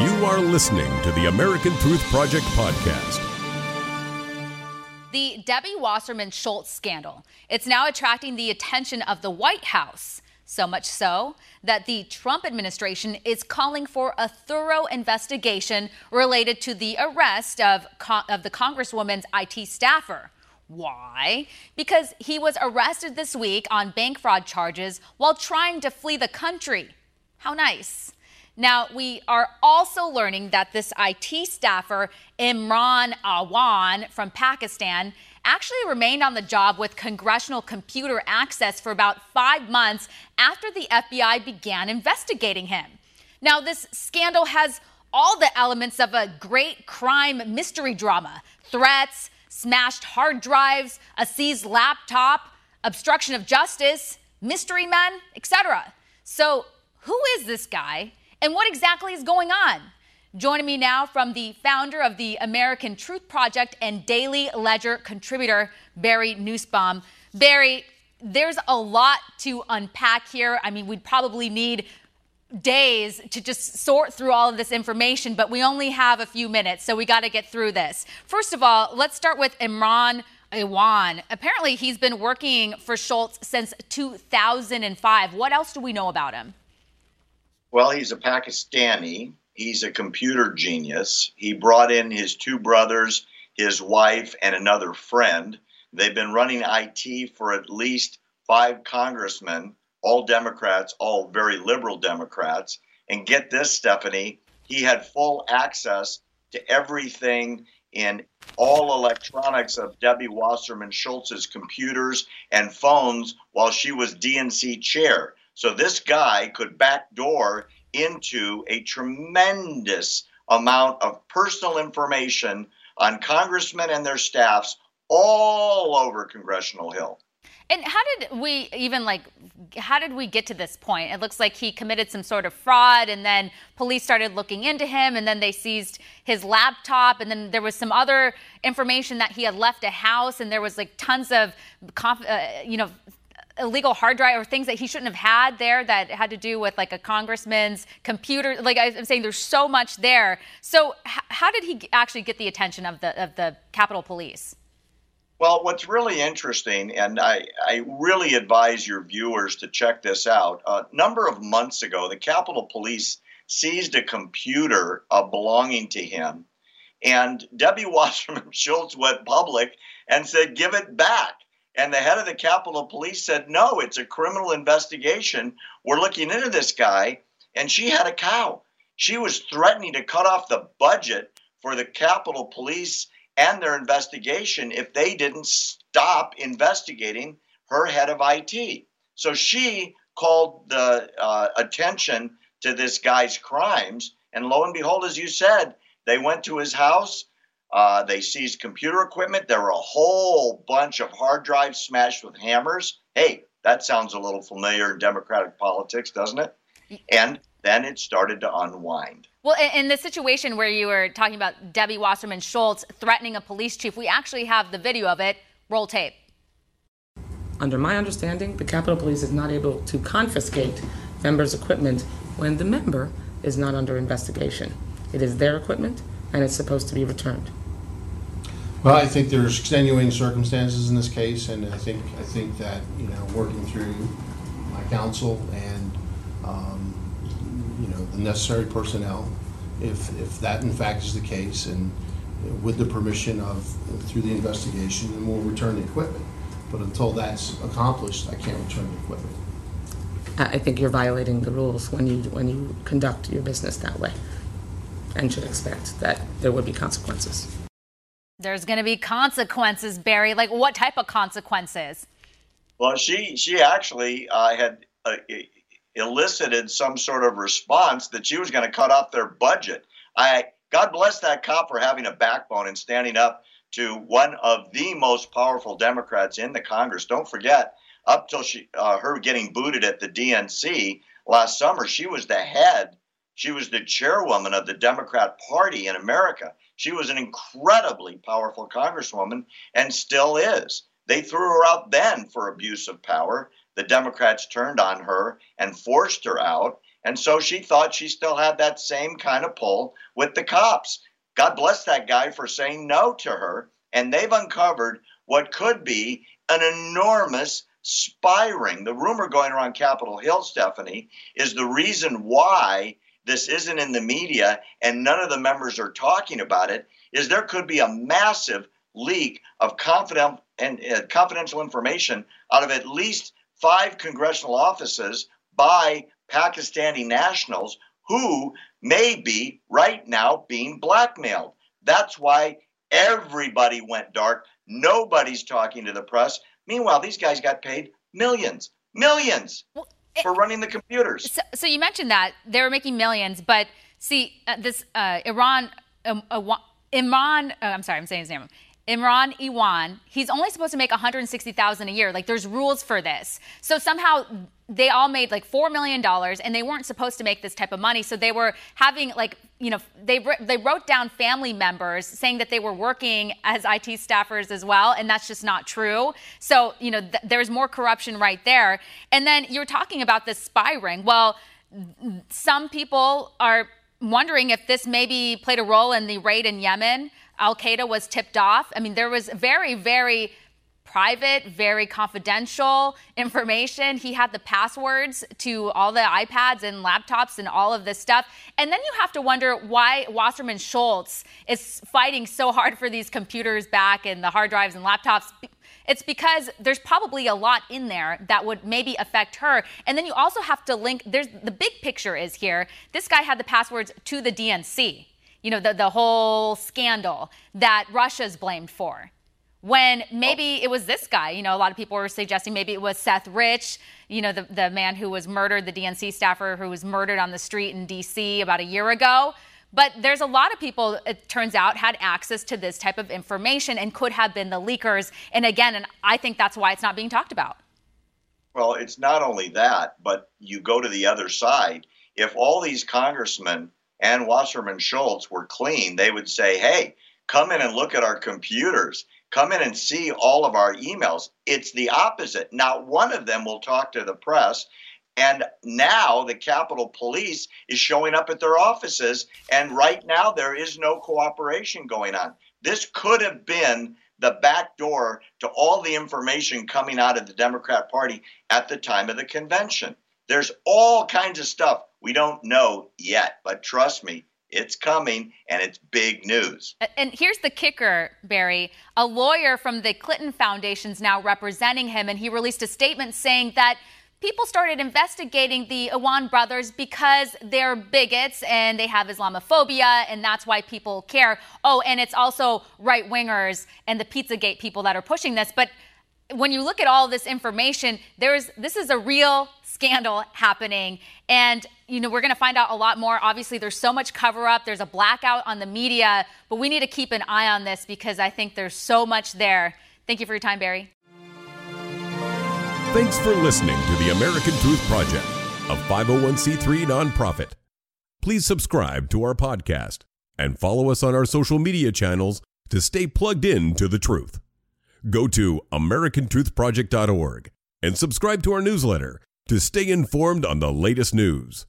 You are listening to the American Truth Project podcast. The Debbie Wasserman Schultz scandal. It's now attracting the attention of the White House. So much so that the Trump administration is calling for a thorough investigation related to the arrest of, of the Congresswoman's IT staffer. Why? Because he was arrested this week on bank fraud charges while trying to flee the country. How nice. Now, we are also learning that this IT staffer, Imran Awan from Pakistan, actually remained on the job with congressional computer access for about five months after the FBI began investigating him. Now, this scandal has all the elements of a great crime mystery drama threats, smashed hard drives, a seized laptop, obstruction of justice, mystery men, etc. So, who is this guy and what exactly is going on? Joining me now from the founder of the American Truth Project and Daily Ledger contributor, Barry Nussbaum. Barry, there's a lot to unpack here. I mean, we'd probably need days to just sort through all of this information, but we only have a few minutes, so we got to get through this. First of all, let's start with Imran Iwan. Apparently, he's been working for Schultz since 2005. What else do we know about him? Well, he's a Pakistani. He's a computer genius. He brought in his two brothers, his wife, and another friend. They've been running IT for at least five congressmen all Democrats, all very liberal Democrats. And get this, Stephanie, he had full access to everything in all electronics of Debbie Wasserman Schultz's computers and phones while she was DNC chair. So this guy could backdoor into a tremendous amount of personal information on congressmen and their staffs all over Congressional Hill. And how did we even like, how did we get to this point? It looks like he committed some sort of fraud, and then police started looking into him, and then they seized his laptop, and then there was some other information that he had left a house, and there was like tons of, uh, you know, illegal hard drive or things that he shouldn't have had there that had to do with like a congressman's computer. Like I'm saying, there's so much there. So h- how did he actually get the attention of the of the Capitol Police? Well, what's really interesting, and I, I really advise your viewers to check this out. A number of months ago, the Capitol Police seized a computer uh, belonging to him, and Debbie Wasserman Schultz went public and said, Give it back. And the head of the Capitol Police said, No, it's a criminal investigation. We're looking into this guy. And she had a cow. She was threatening to cut off the budget for the Capitol Police and their investigation if they didn't stop investigating her head of IT. So she called the uh, attention to this guy's crimes. And lo and behold, as you said, they went to his house. Uh, they seized computer equipment. There were a whole bunch of hard drives smashed with hammers. Hey, that sounds a little familiar in Democratic politics, doesn't it? And then it started to unwind. Well, in the situation where you were talking about Debbie Wasserman Schultz threatening a police chief, we actually have the video of it. Roll tape. Under my understanding, the Capitol Police is not able to confiscate members' equipment when the member is not under investigation. It is their equipment and it's supposed to be returned. Well, I think there's extenuating circumstances in this case, and I think I think that you know working through my counsel and um, you know the necessary personnel, if if that in fact is the case, and with the permission of through the investigation, then we'll return the equipment. But until that's accomplished, I can't return the equipment. I think you're violating the rules when you when you conduct your business that way, and should expect that there would be consequences. There's going to be consequences, Barry. Like what type of consequences? Well, she she actually uh, had uh, elicited some sort of response that she was going to cut off their budget. I God bless that cop for having a backbone and standing up to one of the most powerful Democrats in the Congress. Don't forget, up till she uh, her getting booted at the DNC last summer, she was the head. She was the chairwoman of the Democrat Party in America. She was an incredibly powerful congresswoman and still is. They threw her out then for abuse of power. The Democrats turned on her and forced her out. And so she thought she still had that same kind of pull with the cops. God bless that guy for saying no to her. And they've uncovered what could be an enormous spy ring. The rumor going around Capitol Hill, Stephanie, is the reason why this isn't in the media and none of the members are talking about it is there could be a massive leak of confidential and uh, confidential information out of at least five congressional offices by Pakistani nationals who may be right now being blackmailed. That's why everybody went dark. Nobody's talking to the press. Meanwhile, these guys got paid millions, millions well, for running the computers. So, so, you mentioned that they were making millions, but see, uh, this uh, Iran, um, uh, Iman, uh, I'm sorry, I'm saying his name. Imran Iwan, he's only supposed to make 160,000 a year. Like there's rules for this. So somehow they all made like 4 million dollars and they weren't supposed to make this type of money. So they were having like, you know, they they wrote down family members saying that they were working as IT staffers as well and that's just not true. So, you know, th- there's more corruption right there. And then you're talking about this spy ring. Well, some people are wondering if this maybe played a role in the raid in Yemen. Al Qaeda was tipped off. I mean, there was very, very private, very confidential information. He had the passwords to all the iPads and laptops and all of this stuff. And then you have to wonder why Wasserman Schultz is fighting so hard for these computers back and the hard drives and laptops. It's because there's probably a lot in there that would maybe affect her. And then you also have to link, there's the big picture is here. This guy had the passwords to the DNC you know, the, the whole scandal that Russia's blamed for. When maybe oh. it was this guy, you know, a lot of people were suggesting maybe it was Seth Rich, you know, the, the man who was murdered, the DNC staffer who was murdered on the street in DC about a year ago. But there's a lot of people, it turns out, had access to this type of information and could have been the leakers. And again, and I think that's why it's not being talked about. Well, it's not only that, but you go to the other side. If all these congressmen and Wasserman Schultz were clean, they would say, hey, come in and look at our computers. Come in and see all of our emails. It's the opposite. Not one of them will talk to the press. And now the Capitol Police is showing up at their offices. And right now, there is no cooperation going on. This could have been the back door to all the information coming out of the Democrat Party at the time of the convention. There's all kinds of stuff we don't know yet, but trust me, it's coming and it's big news. And here's the kicker, Barry. A lawyer from the Clinton Foundation is now representing him, and he released a statement saying that people started investigating the Iwan brothers because they're bigots and they have Islamophobia, and that's why people care. Oh, and it's also right wingers and the Pizzagate people that are pushing this. But when you look at all this information, there's this is a real scandal happening. And, you know, we're going to find out a lot more. Obviously, there's so much cover up, there's a blackout on the media, but we need to keep an eye on this because I think there's so much there. Thank you for your time, Barry. Thanks for listening to the American Truth Project, a 501c3 nonprofit. Please subscribe to our podcast and follow us on our social media channels to stay plugged in to the truth. Go to americantruthproject.org and subscribe to our newsletter to stay informed on the latest news.